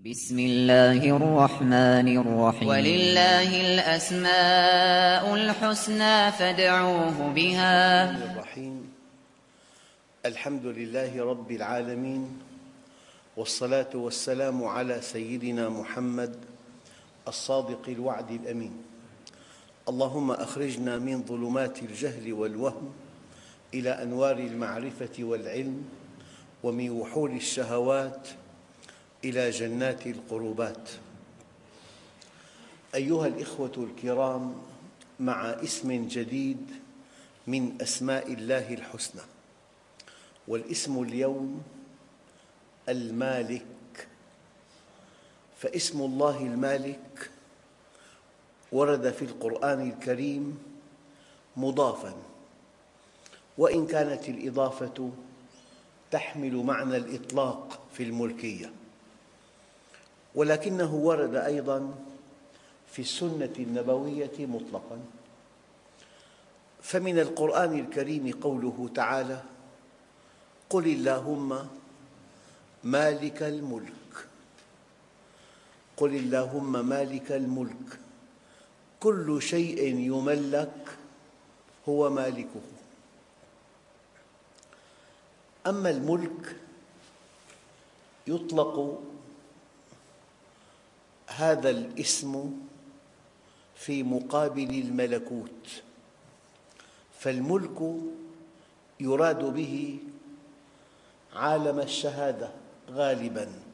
بسم الله الرحمن الرحيم. ولله الأسماء الحسنى فادعوه بها. الرحيم. الحمد لله رب العالمين والصلاة والسلام على سيدنا محمد الصادق الوعد الأمين. اللهم أخرجنا من ظلمات الجهل والوهم إلى أنوار المعرفة والعلم ومن وحول الشهوات إلى جنات القربات. أيها الأخوة الكرام مع اسم جديد من أسماء الله الحسنى والاسم اليوم المالك. فاسم الله المالك ورد في القرآن الكريم مضافاً وإن كانت الإضافة تحمل معنى الإطلاق في الملكية. ولكنه ورد أيضاً في السنة النبوية مطلقاً. فمن القرآن الكريم قوله تعالى قل اللهم مالك الملك. قل اللهم مالك الملك. كل شيء يملك هو مالكه. أما الملك يطلق هذا الاسم في مقابل الملكوت فالملك يراد به عالم الشهادة غالباً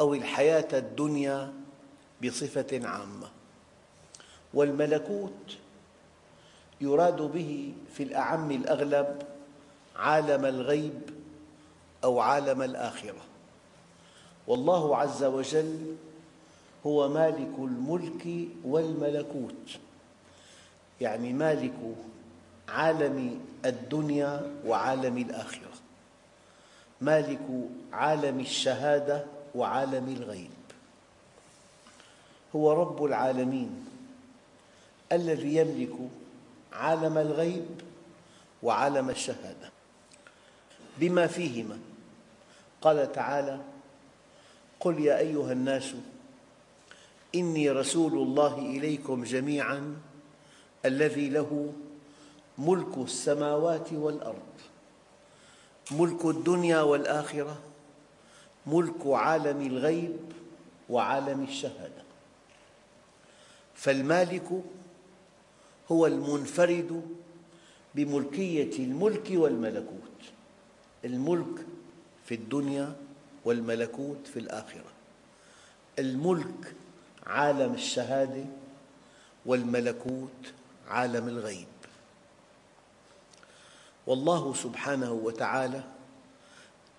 أو الحياة الدنيا بصفة عامة. والملكوت يراد به في الأعم الأغلب عالم الغيب أو عالم الآخرة. والله عز وجل هو مالك الملك والملكوت. يعني مالك عالم الدنيا وعالم الآخرة. مالك عالم الشهادة وعالم الغيب. هو رب العالمين الذي يملك عالم الغيب وعالم الشهادة. بما فيهما قال تعالى قل يا أيها الناس إني رسول الله إليكم جميعاً الذي له ملك السماوات والأرض ملك الدنيا والآخرة ملك عالم الغيب وعالم الشهادة. فالمالك هو المنفرد بملكية الملك والملكوت الملك في الدنيا والملكوت في الآخرة. الملك عالم الشهادة والملكوت عالم الغيب. والله سبحانه وتعالى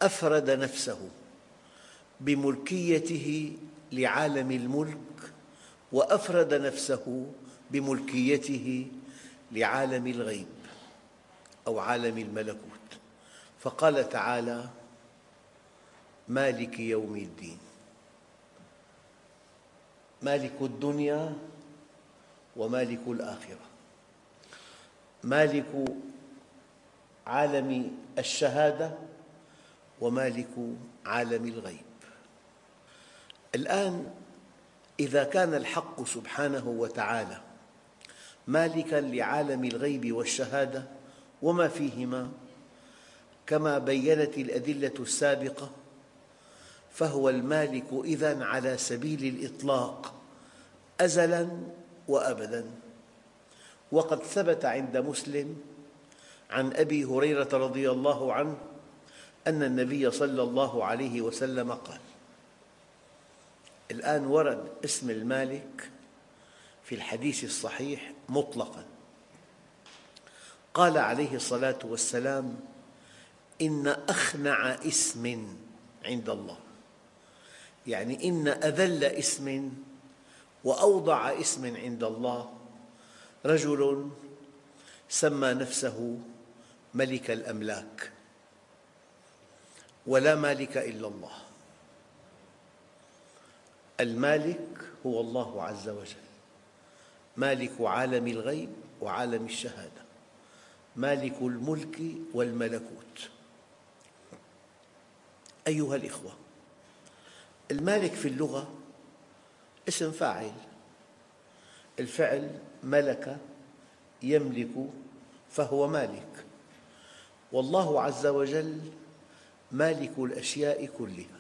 أفرد نفسه بملكيته لعالم الملك وأفرد نفسه بملكيته لعالم الغيب أو عالم الملكوت. فقال تعالى مالك يوم الدين. مالك الدنيا ومالك الآخرة. مالك عالم الشهادة ومالك عالم الغيب. الآن إذا كان الحق سبحانه وتعالى مالكاً لعالم الغيب والشهادة وما فيهما؟ كما بينت الأدلة السابقة فهو المالك إذن على سبيل الإطلاق أزلاً وأبداً. وقد ثبت عند مسلم عن أبي هريرة رضي الله عنه أن النبي صلى الله عليه وسلم قال الآن ورد اسم المالك في الحديث الصحيح مطلقاً. قال عليه الصلاة والسلام إن أخنع اسم عند الله. يعني إن أذل اسم وأوضع اسم عند الله رجل سمى نفسه ملك الأملاك ولا مالك إلا الله. المالك هو الله عز وجل. مالك عالم الغيب وعالم الشهادة. مالك الملك والملكوت. أيها الأخوة المالك في اللغة اسم فاعل. الفعل ملك يملك فهو مالك. والله عز وجل مالك الأشياء كلها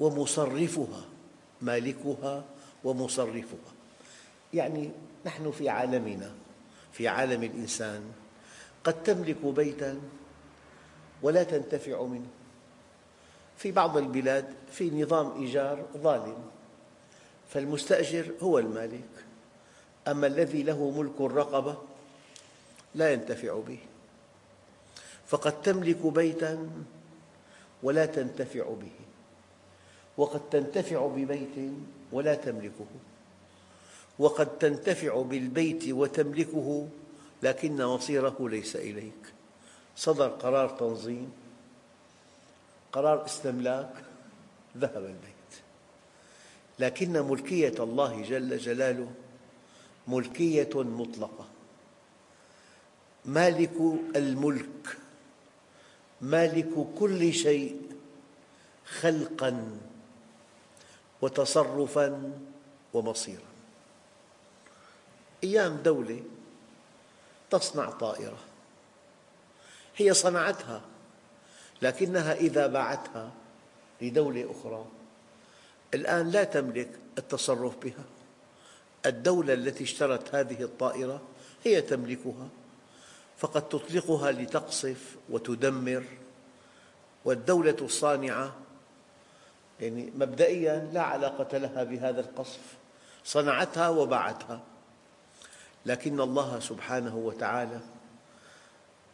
ومصرفها مالكها ومصرفها. يعني نحن في عالمنا في عالم الإنسان قد تملك بيتا ولا تنتفع منه. في بعض البلاد في نظام إيجار ظالم فالمستأجر هو المالك. أما الذي له ملك الرقبة لا ينتفع به. فقد تملك بيتا ولا تنتفع به. وقد تنتفع ببيت ولا تملكه. وقد تنتفع بالبيت وتملكه لكن مصيره ليس إليك. صدر قرار تنظيم قرار استملاك ذهب البيت. لكن ملكية الله جل جلاله ملكية مطلقة. مالك الملك مالك كل شيء خلقا وتصرفا ومصيرا. أيام دولة تصنع طائرة هي صنعتها لكنها إذا باعتها لدولة أخرى. الآن لا تملك التصرف بها. الدولة التي اشترت هذه الطائرة هي تملكها فقد تطلقها لتقصف وتدمر والدولة الصانعة يعني مبدئيا لا علاقة لها بهذا القصف. صنعتها وباعتها. لكن الله سبحانه وتعالى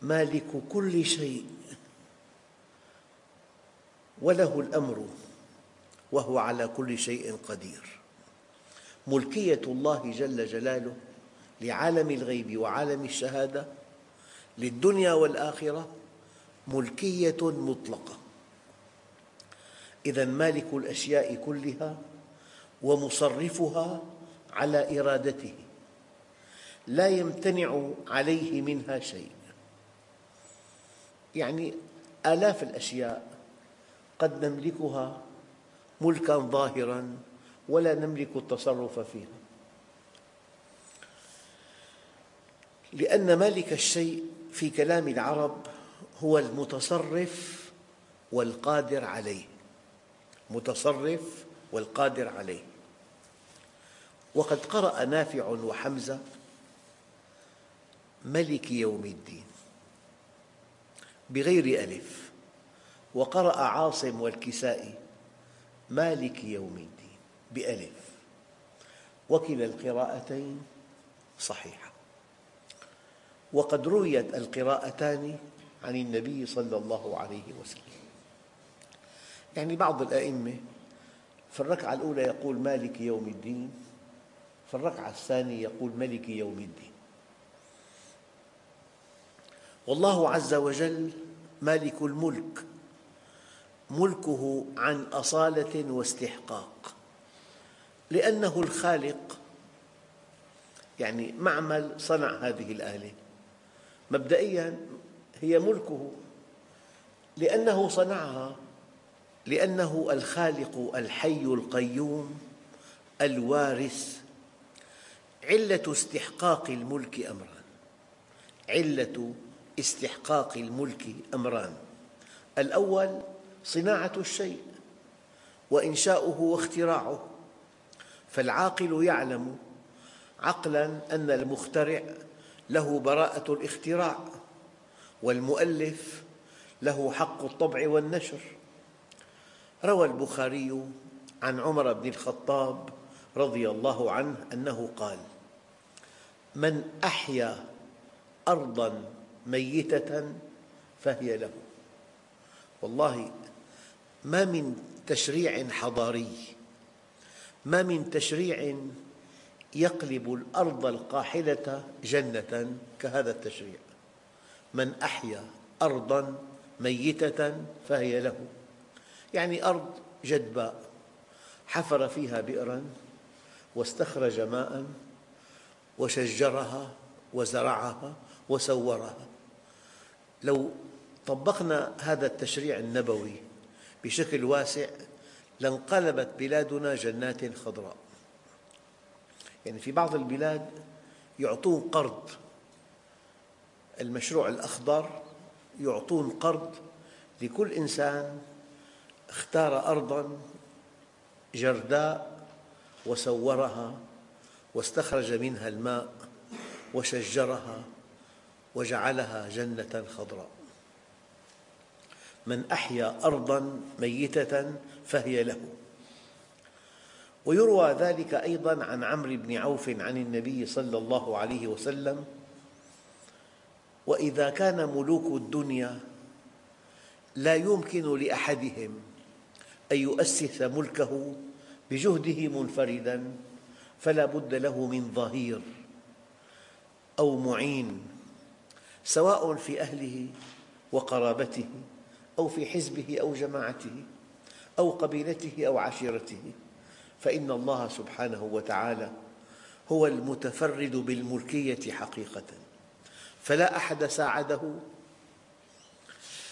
مالك كل شيء. وله الأمر وهو على كل شيء قدير. ملكية الله جل جلاله لعالم الغيب وعالم الشهادة للدنيا والآخرة ملكية مطلقة. إذا مالك الأشياء كلها ومصرفها على إرادته لا يمتنع عليه منها شيء. يعني آلاف الأشياء قد نملكها ملكا ظاهرا ولا نملك التصرف فيها. لأن مالك الشيء في كلام العرب هو المتصرف والقادر عليه. متصرف والقادر عليه. وقد قرأ نافع وحمزة ملك يوم الدين بغير ألف. وقرأ عاصم والكسائي مالك يوم الدين بألف. وكلا القراءتين صحيحة وقد رويت القراءتان عن النبي صلى الله عليه وسلم. يعني بعض الأئمة في الركعة الأولى يقول مالك يوم الدين في الركعة الثانية يقول ملك يوم الدين. والله عز وجل مالك الملك ملكه عن أصالة واستحقاق. لأنه الخالق يعني معمل صنع هذه الآلة. مبدئيا هي ملكه لأنه صنعها لأنه الخالق الحي القيوم الوارث. علة استحقاق الملك أمران. علة استحقاق الملك أمران. الأول صناعة الشيء وإنشاؤه واختراعه. فالعاقل يعلم عقلا أن المخترع له براءة الاختراع والمؤلف له حق الطبع والنشر. روى البخاري عن عمر بن الخطاب رضي الله عنه أنه قال من أحيا أرضا ميتة فهي له. والله ما من تشريع حضاري ما من تشريع يقلب الأرض القاحلة جنة كهذا التشريع. من أحيا أرضا ميتة فهي له. يعني أرض جدباء حفر فيها بئرا واستخرج ماء وشجرها وزرعها وسورها. لو طبقنا هذا التشريع النبوي بشكل واسع لانقلبت بلادنا جنات خضراء. يعني في بعض البلاد يعطون قرض المشروع الأخضر يعطون قرض لكل إنسان اختار أرضاً جرداء وسورها واستخرج منها الماء وشجرها وجعلها جنة خضراء. من أحيا أرضاً ميتة فهي له. ويروى ذلك أيضاً عن عمرو بن عوف عن النبي صلى الله عليه وسلم وإذا كان ملوك الدنيا لا يمكن لأحدهم أن يؤسس ملكه بجهده منفردا فلا بد له من ظهير أو معين سواء في أهله وقرابته. أو في حزبه أو جماعته أو قبيلته أو عشيرته. فإن الله سبحانه وتعالى هو المتفرد بالملكية حقيقة. فلا أحد ساعده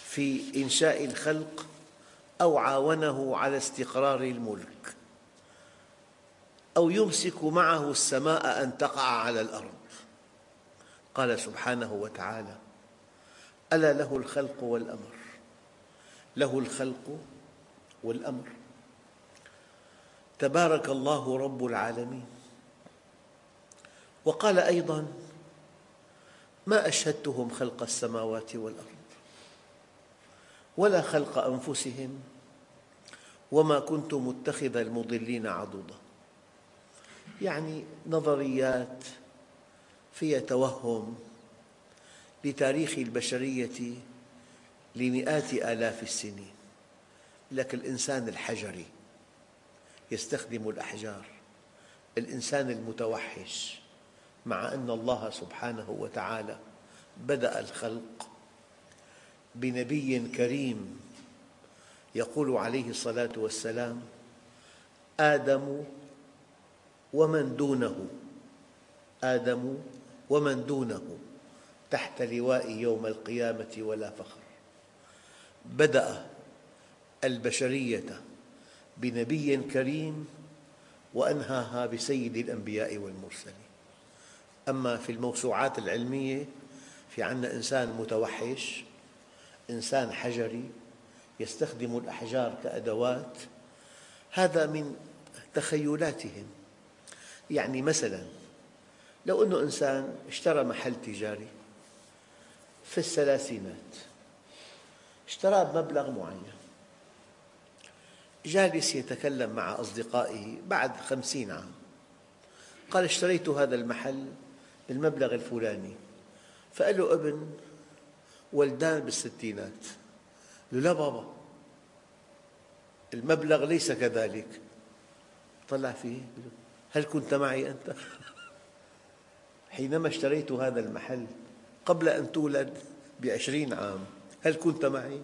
في إنشاء الخلق أو عاونه على استقرار الملك أو يمسك معه السماء أن تقع على الأرض. قال سبحانه وتعالى ألا له الخلق والأمر. له الخلق والأمر. تبارك الله رب العالمين. وقال أيضاً ما أشهدتهم خلق السماوات والأرض ولا خلق أنفسهم وما كنت متخذ المضلين عضدا. يعني نظريات فيها توهم لتاريخ البشرية لمئات آلاف السنين. لك الإنسان الحجري يستخدم الأحجار. الإنسان المتوحش مع أن الله سبحانه وتعالى بدأ الخلق بنبي كريم يقول عليه الصلاة والسلام آدم ومن دونه آدم ومن دونه تحت لواء يوم القيامة ولا فخر. بدأ البشرية بنبي كريم وأنهاها بسيد الأنبياء والمرسلين. أما في الموسوعات العلمية في عندنا إنسان متوحش إنسان حجري يستخدم الأحجار كأدوات هذا من تخيلاتهم. يعني مثلاً لو أن إنسان اشترى محل تجاري في الثلاثينات اشتراه بمبلغ معين. جالس يتكلم مع أصدقائه بعد خمسين عام. قال اشتريت هذا المحل بالمبلغ الفلاني. فقال له ابن ولدان بالستينات. قال له لا بابا المبلغ ليس كذلك. طلع فيه هل كنت معي أنت؟ حينما اشتريت هذا المحل قبل أن تولد بعشرين عام. هل كنت معي؟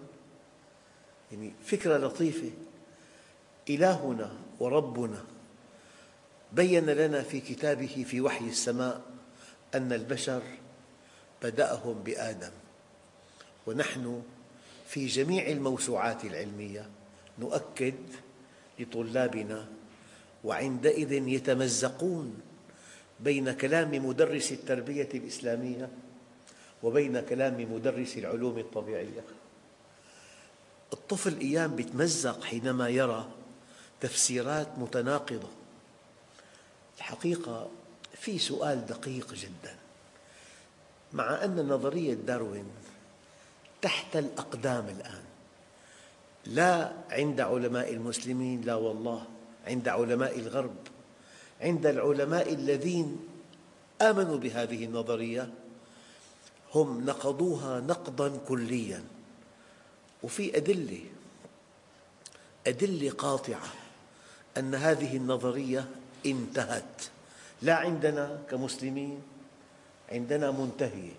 يعني فكرة لطيفة إلهنا وربنا بين لنا في كتابه في وحي السماء أن البشر بدأهم بآدم ونحن في جميع الموسوعات العلمية نؤكد لطلابنا وعندئذ يتمزقون بين كلام مدرس التربية الإسلامية وبين كلام مدرس العلوم الطبيعية. الطفل أيام يتمزق حينما يرى تفسيرات متناقضة. الحقيقة في سؤال دقيق جدا. مع أن نظرية داروين تحت الأقدام الآن لا عند علماء المسلمين لا والله عند علماء الغرب عند العلماء الذين آمنوا بهذه النظرية هم نقضوها نقضا كليا. وفي أدلة أدلة قاطعة أن هذه النظرية انتهت. لا عندنا كمسلمين عندنا منتهية.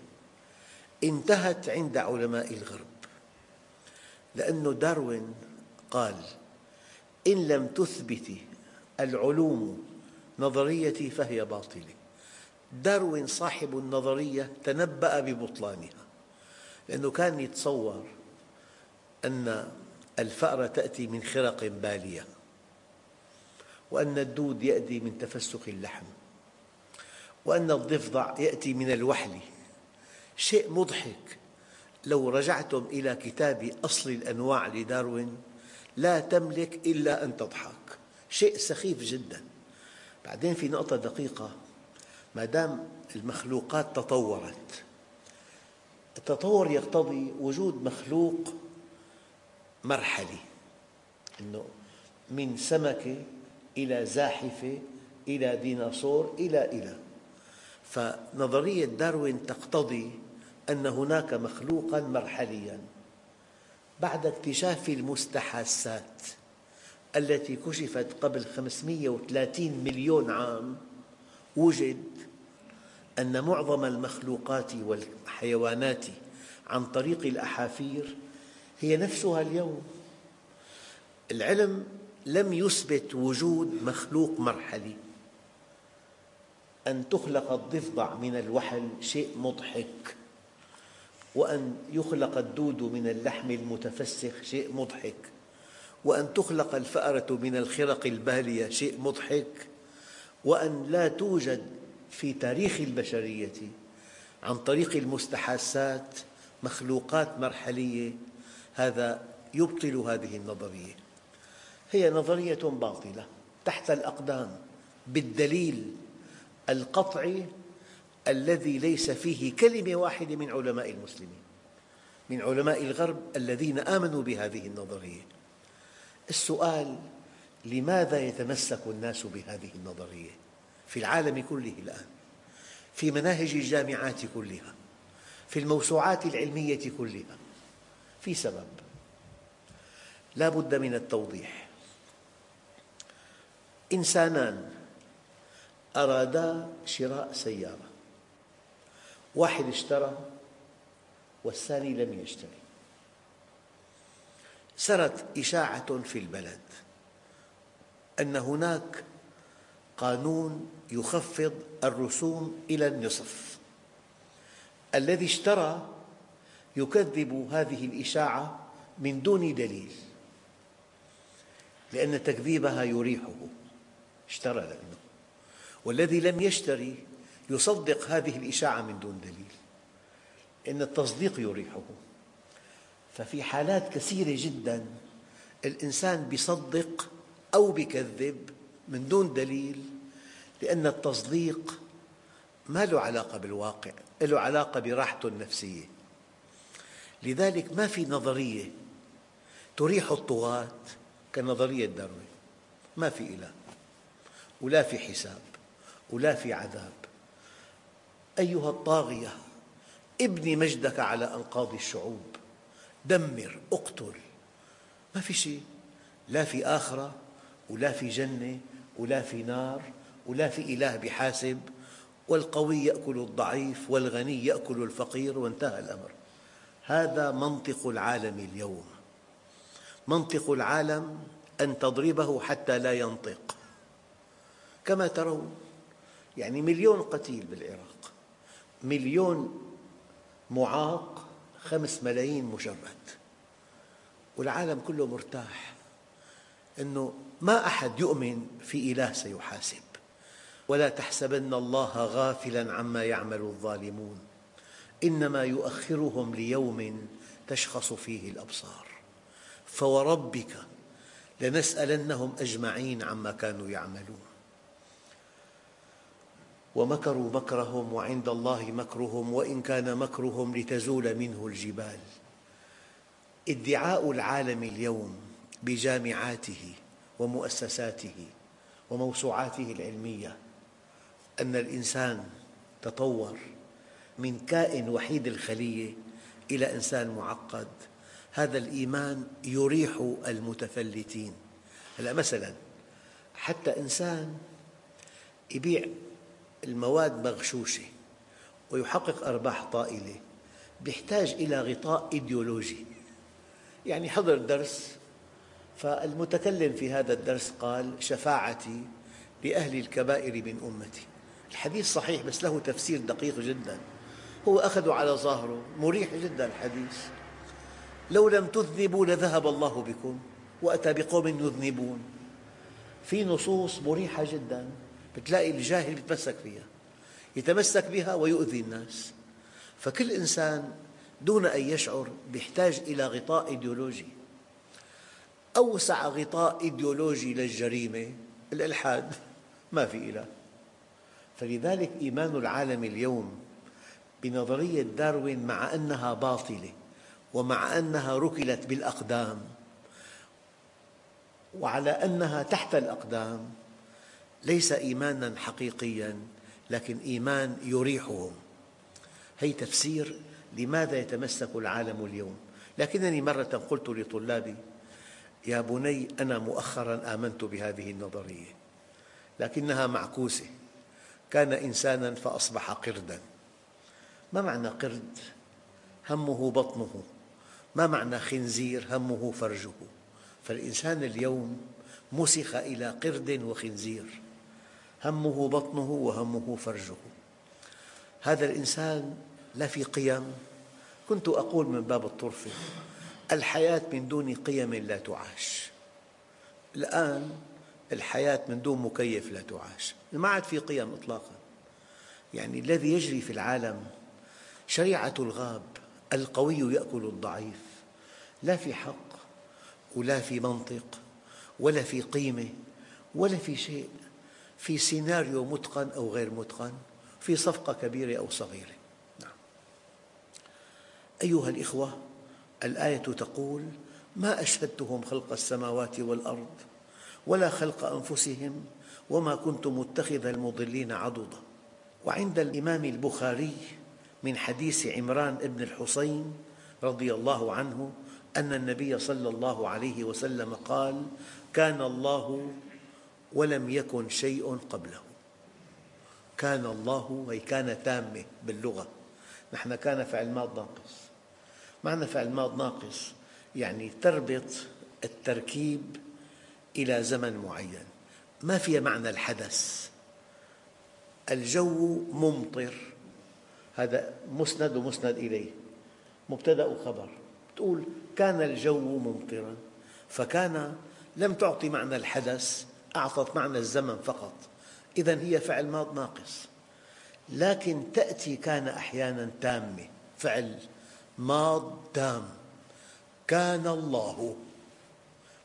انتهت عند علماء الغرب. لأن داروين قال إن لم تثبت العلوم نظريتي فهي باطلة. داروين صاحب النظرية تنبأ ببطلانها لأنه كان يتصور أن الفأرة تأتي من خرق بالية وأن الدود يأتي من تفسخ اللحم وأن الضفدع يأتي من الوحل. شيء مضحك. لو رجعتم إلى كتاب أصل الأنواع لداروين لا تملك إلا أن تضحك. شيء سخيف جدا. بعدين في نقطة دقيقة. ما دام المخلوقات تطورت التطور يقتضي وجود مخلوق مرحلي أنه من سمكة إلى زاحفة إلى ديناصور إلى إلى. فنظرية داروين تقتضي أن هناك مخلوقا مرحليا بعد اكتشاف المستحاثات التي كشفت قبل 530 مليون عام وجد أن معظم المخلوقات والحيوانات عن طريق الأحافير هي نفسها اليوم. العلم لم يثبت وجود مخلوق مرحلي. أن تخلق الضفدع من الوحل شيء مضحك وأن يخلق الدود من اللحم المتفسخ شيء مضحك وأن تخلق الفأرة من الخرق البالية شيء مضحك. وأن لا توجد في تاريخ البشرية عن طريق المستحاثات مخلوقات مرحلية هذا يبطل هذه النظرية. هي نظرية باطلة تحت الأقدام بالدليل القطعي الذي ليس فيه كلمة واحدة من علماء المسلمين من علماء الغرب الذين آمنوا بهذه النظرية. السؤال لماذا يتمسك الناس بهذه النظرية في العالم كله الآن؟ في مناهج الجامعات كلها في الموسوعات العلمية كلها. في سبب. لا بد من التوضيح. إنسانان أرادا شراء سيارة. واحد اشترى والثاني لم يشتري. سرت إشاعة في البلد. أن هناك قانون يخفض الرسوم إلى النصف. الذي اشترى يكذب هذه الإشاعة من دون دليل لأن تكذيبها يريحه. اشترى لأنه والذي لم يشتري يصدق هذه الإشاعة من دون دليل إن التصديق يريحه. ففي حالات كثيرة جدا الإنسان يصدق أو يكذب من دون دليل لأن التصديق ما له علاقة بالواقع له علاقة براحته النفسية. لذلك ما في نظرية تريح الطغاة كنظرية داروين. ما في إله ولا في حساب ولا في عذاب. أيها الطاغية ابني مجدك على أنقاض الشعوب دمر اقتل. ما في شيء لا في آخرة. ولا في جنة ولا في نار ولا في إله بحاسب والقوي يأكل الضعيف والغني يأكل الفقير وانتهى الأمر. هذا منطق العالم اليوم. منطق العالم أن تضربه حتى لا ينطق. كما ترون يعني مليون قتيل بالعراق مليون معاق خمس ملايين مشرد والعالم كله مرتاح أنه ما أحد يؤمن في إله سيحاسب. ولا تحسبن الله غافلا عما يعمل الظالمون. إنما يؤخرهم ليوم تشخص فيه الأبصار. فوربك لنسألنهم أجمعين عما كانوا يعملون. ومكروا مكرهم وعند الله مكرهم وإن كان مكرهم لتزول منه الجبال. ادعاء العالم اليوم بجامعاته ومؤسساته وموسوعاته العلمية أن الإنسان تطور من كائن وحيد الخلية إلى إنسان معقد. هذا الإيمان يريح المتفلتين. هلا مثلا حتى إنسان يبيع المواد مغشوشة ويحقق أرباح طائلة يحتاج إلى غطاء إيديولوجي. يعني حضر درس فالمتكلم في هذا الدرس قال شفاعتي لأهل الكبائر من أمتي. الحديث صحيح بس له تفسير دقيق جدا. هو أخذه على ظاهره مريح جدا الحديث. لو لم تذنبوا لذهب الله بكم وأتى بقوم يذنبون. في نصوص مريحة جدا بتلاقي الجاهل يتمسك فيها. يتمسك بها ويؤذي الناس. فكل إنسان دون أن يشعر يحتاج إلى غطاء إيديولوجي. أوسع غطاء إيديولوجي للجريمة الإلحاد. ما في إله. فلذلك إيمان العالم اليوم بنظرية داروين مع أنها باطلة ومع أنها ركلت بالأقدام وعلى أنها تحت الأقدام ليس إيمانا حقيقيا لكن إيمان يريحهم. هي تفسير لماذا يتمسك العالم اليوم. لكنني مرة قلت لطلابي يا بني أنا مؤخرا آمنت بهذه النظرية لكنها معكوسة. كان إنسانا فأصبح قردا. ما معنى قرد؟ همه بطنه. ما معنى خنزير؟ همه فرجه. فالإنسان اليوم مسخ إلى قرد وخنزير. همه بطنه وهمه فرجه. هذا الإنسان لا في قيم. كنت أقول من باب الطرفة الحياة من دون قيم لا تعاش. الآن الحياة من دون مكيف لا تعاش. ما عاد في قيم إطلاقا. يعني الذي يجري في العالم شريعة الغاب القوي يأكل الضعيف. لا في حق ولا في منطق ولا في قيمة ولا في شيء. في سيناريو متقن أو غير متقن في صفقة كبيرة أو صغيرة. نعم. أيها الإخوة الآية تقول ما أشهدتهم خلق السماوات والأرض ولا خلق أنفسهم وما كنت متخذ المضلين عضدا. وعند الإمام البخاري من حديث عمران بن الحصين رضي الله عنه أن النبي صلى الله عليه وسلم قال كان الله ولم يكن شيء قبله. كان الله أي كان تامة باللغة. نحن كان فعل ماض ناقص. معنى فعل ماض ناقص يعني تربط التركيب إلى زمن معين. ما فيها معنى الحدث؟ الجو ممطر. هذا مسند ومسند إليه. مبتدأ وخبر تقول كان الجو ممطرا فكان لم تعطي معنى الحدث أعطت معنى الزمن فقط. إذا هي فعل ماض ناقص. لكن تأتي كان أحيانا تامة فعل ماض تام كان الله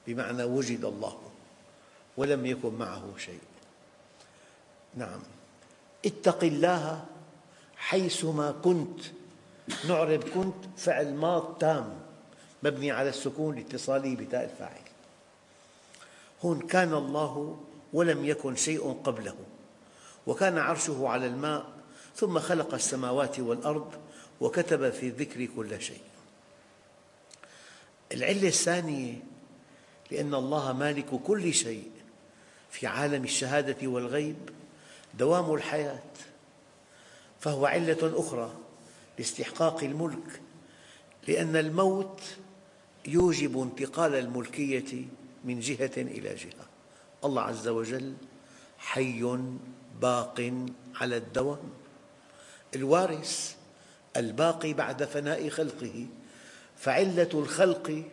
بمعنى وجد الله ولم يكن معه شيء. نعم. اتق الله حيثما كنت. نعرب كنت فعل ماض تام مبني على السكون لاتصاله بتاء الفاعل. هون كان الله ولم يكن شيء قبله وكان عرشه على الماء ثم خلق السماوات والأرض وكتب في الذكر كل شيء. العلة الثانية لأن الله مالك كل شيء في عالم الشهادة والغيب دوام الحياة. فهو علة أخرى لاستحقاق الملك لأن الموت يوجب انتقال الملكية من جهة إلى جهة. الله عز وجل حي باق على الدوام. الوارث الباقي بعد فناء خلقه فعلة الخلق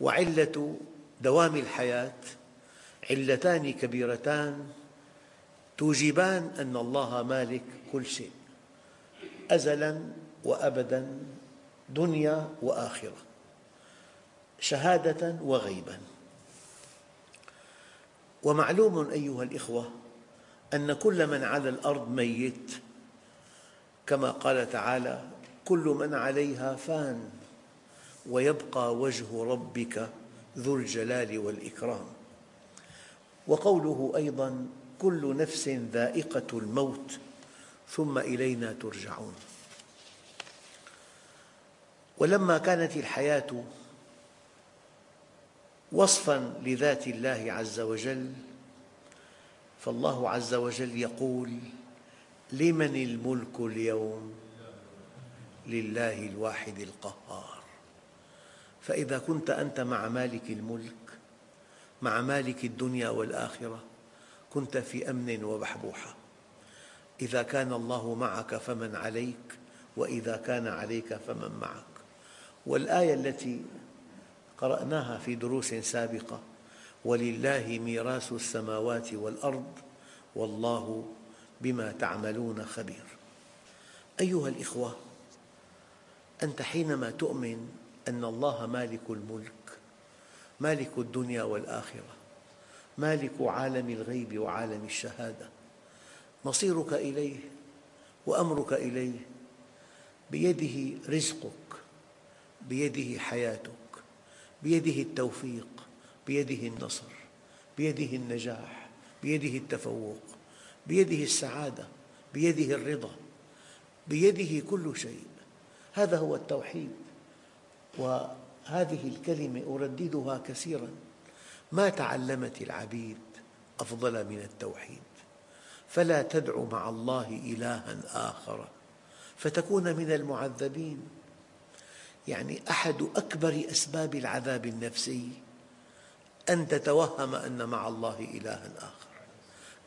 وعلة دوام الحياة علتان كبيرتان توجبان أن الله مالك كل شيء أزلا وأبدا دنيا وآخرة شهادة وغيبا. ومعلوم أيها الإخوة أن كل من على الأرض ميت كما قال تعالى كل من عليها فان ويبقى وجه ربك ذو الجلال والإكرام. وقوله أيضا كل نفس ذائقة الموت ثم إلينا ترجعون. ولما كانت الحياة وصفا لذات الله عز وجل فالله عز وجل يقول لمن الملك اليوم؟ لله الواحد القهار. فإذا كنت أنت مع مالك الملك مع مالك الدنيا والآخرة كنت في أمن وبحبوحة إذا كان الله معك فمن عليك وإذا كان عليك فمن معك. والآية التي قرأناها في دروس سابقة ولله ميراث السماوات والأرض والله بما تعملون خبير. أيها الإخوة أنت حينما تؤمن أن الله مالك الملك مالك الدنيا والآخرة مالك عالم الغيب وعالم الشهادة مصيرك إليه وأمرك إليه بيده رزقك بيده حياتك بيده التوفيق بيده النصر بيده النجاح بيده التفوق. بيده السعادة بيده الرضا بيده كل شيء. هذا هو التوحيد. وهذه الكلمة أرددها كثيرا. ما تعلمت العبيد أفضل من التوحيد. فلا تدع مع الله إلها آخر. فتكون من المعذبين. يعني أحد أكبر أسباب العذاب النفسي أن تتوهم أن مع الله إلها آخر.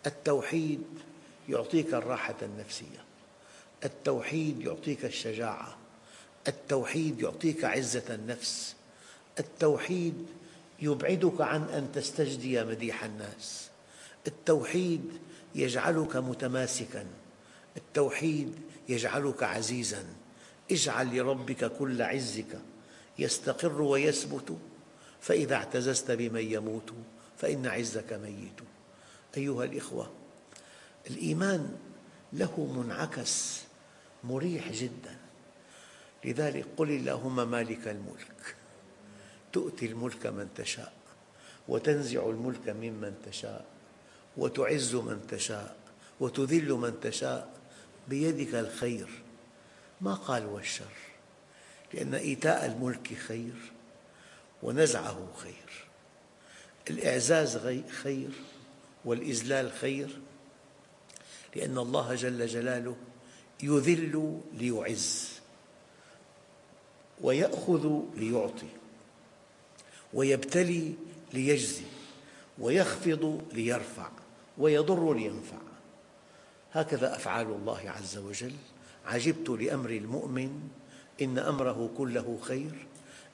التوحيد يعطيك الراحة النفسية. التوحيد يعطيك الشجاعة. التوحيد يعطيك عزة النفس. التوحيد يبعدك عن أن تستجدي مديح الناس. التوحيد يجعلك متماسكا. التوحيد يجعلك عزيزا. اجعل لربك كل عزك. يستقر ويثبت. فإذا اعتززت بمن يموت فإن عزك ميت. أيها الإخوة الإيمان له منعكس مريح جدا. لذلك قل اللهم مالك الملك. تؤتي الملك من تشاء وتنزع الملك ممن تشاء وتعز من تشاء وتذل من تشاء. بيدك الخير. ما قال والشر؟ لأن إيتاء الملك خير ونزعه خير. الإعزاز خير. والإذلال خير لأن الله جل جلاله يذل ليعز ويأخذ ليعطي ويبتلي ليجزي ويخفض ليرفع ويضر لينفع. هكذا أفعال الله عز وجل. عجبت لأمر المؤمن إن أمره كله خير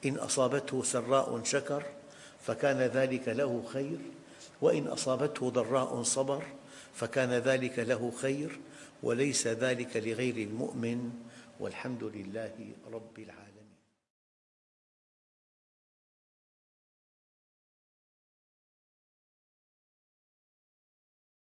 إن أصابته سراء شكر فكان ذلك له خير. وإن أصابته ضراء صبر فكان ذلك له خير وليس ذلك لغير المؤمن والحمد لله رب العالمين.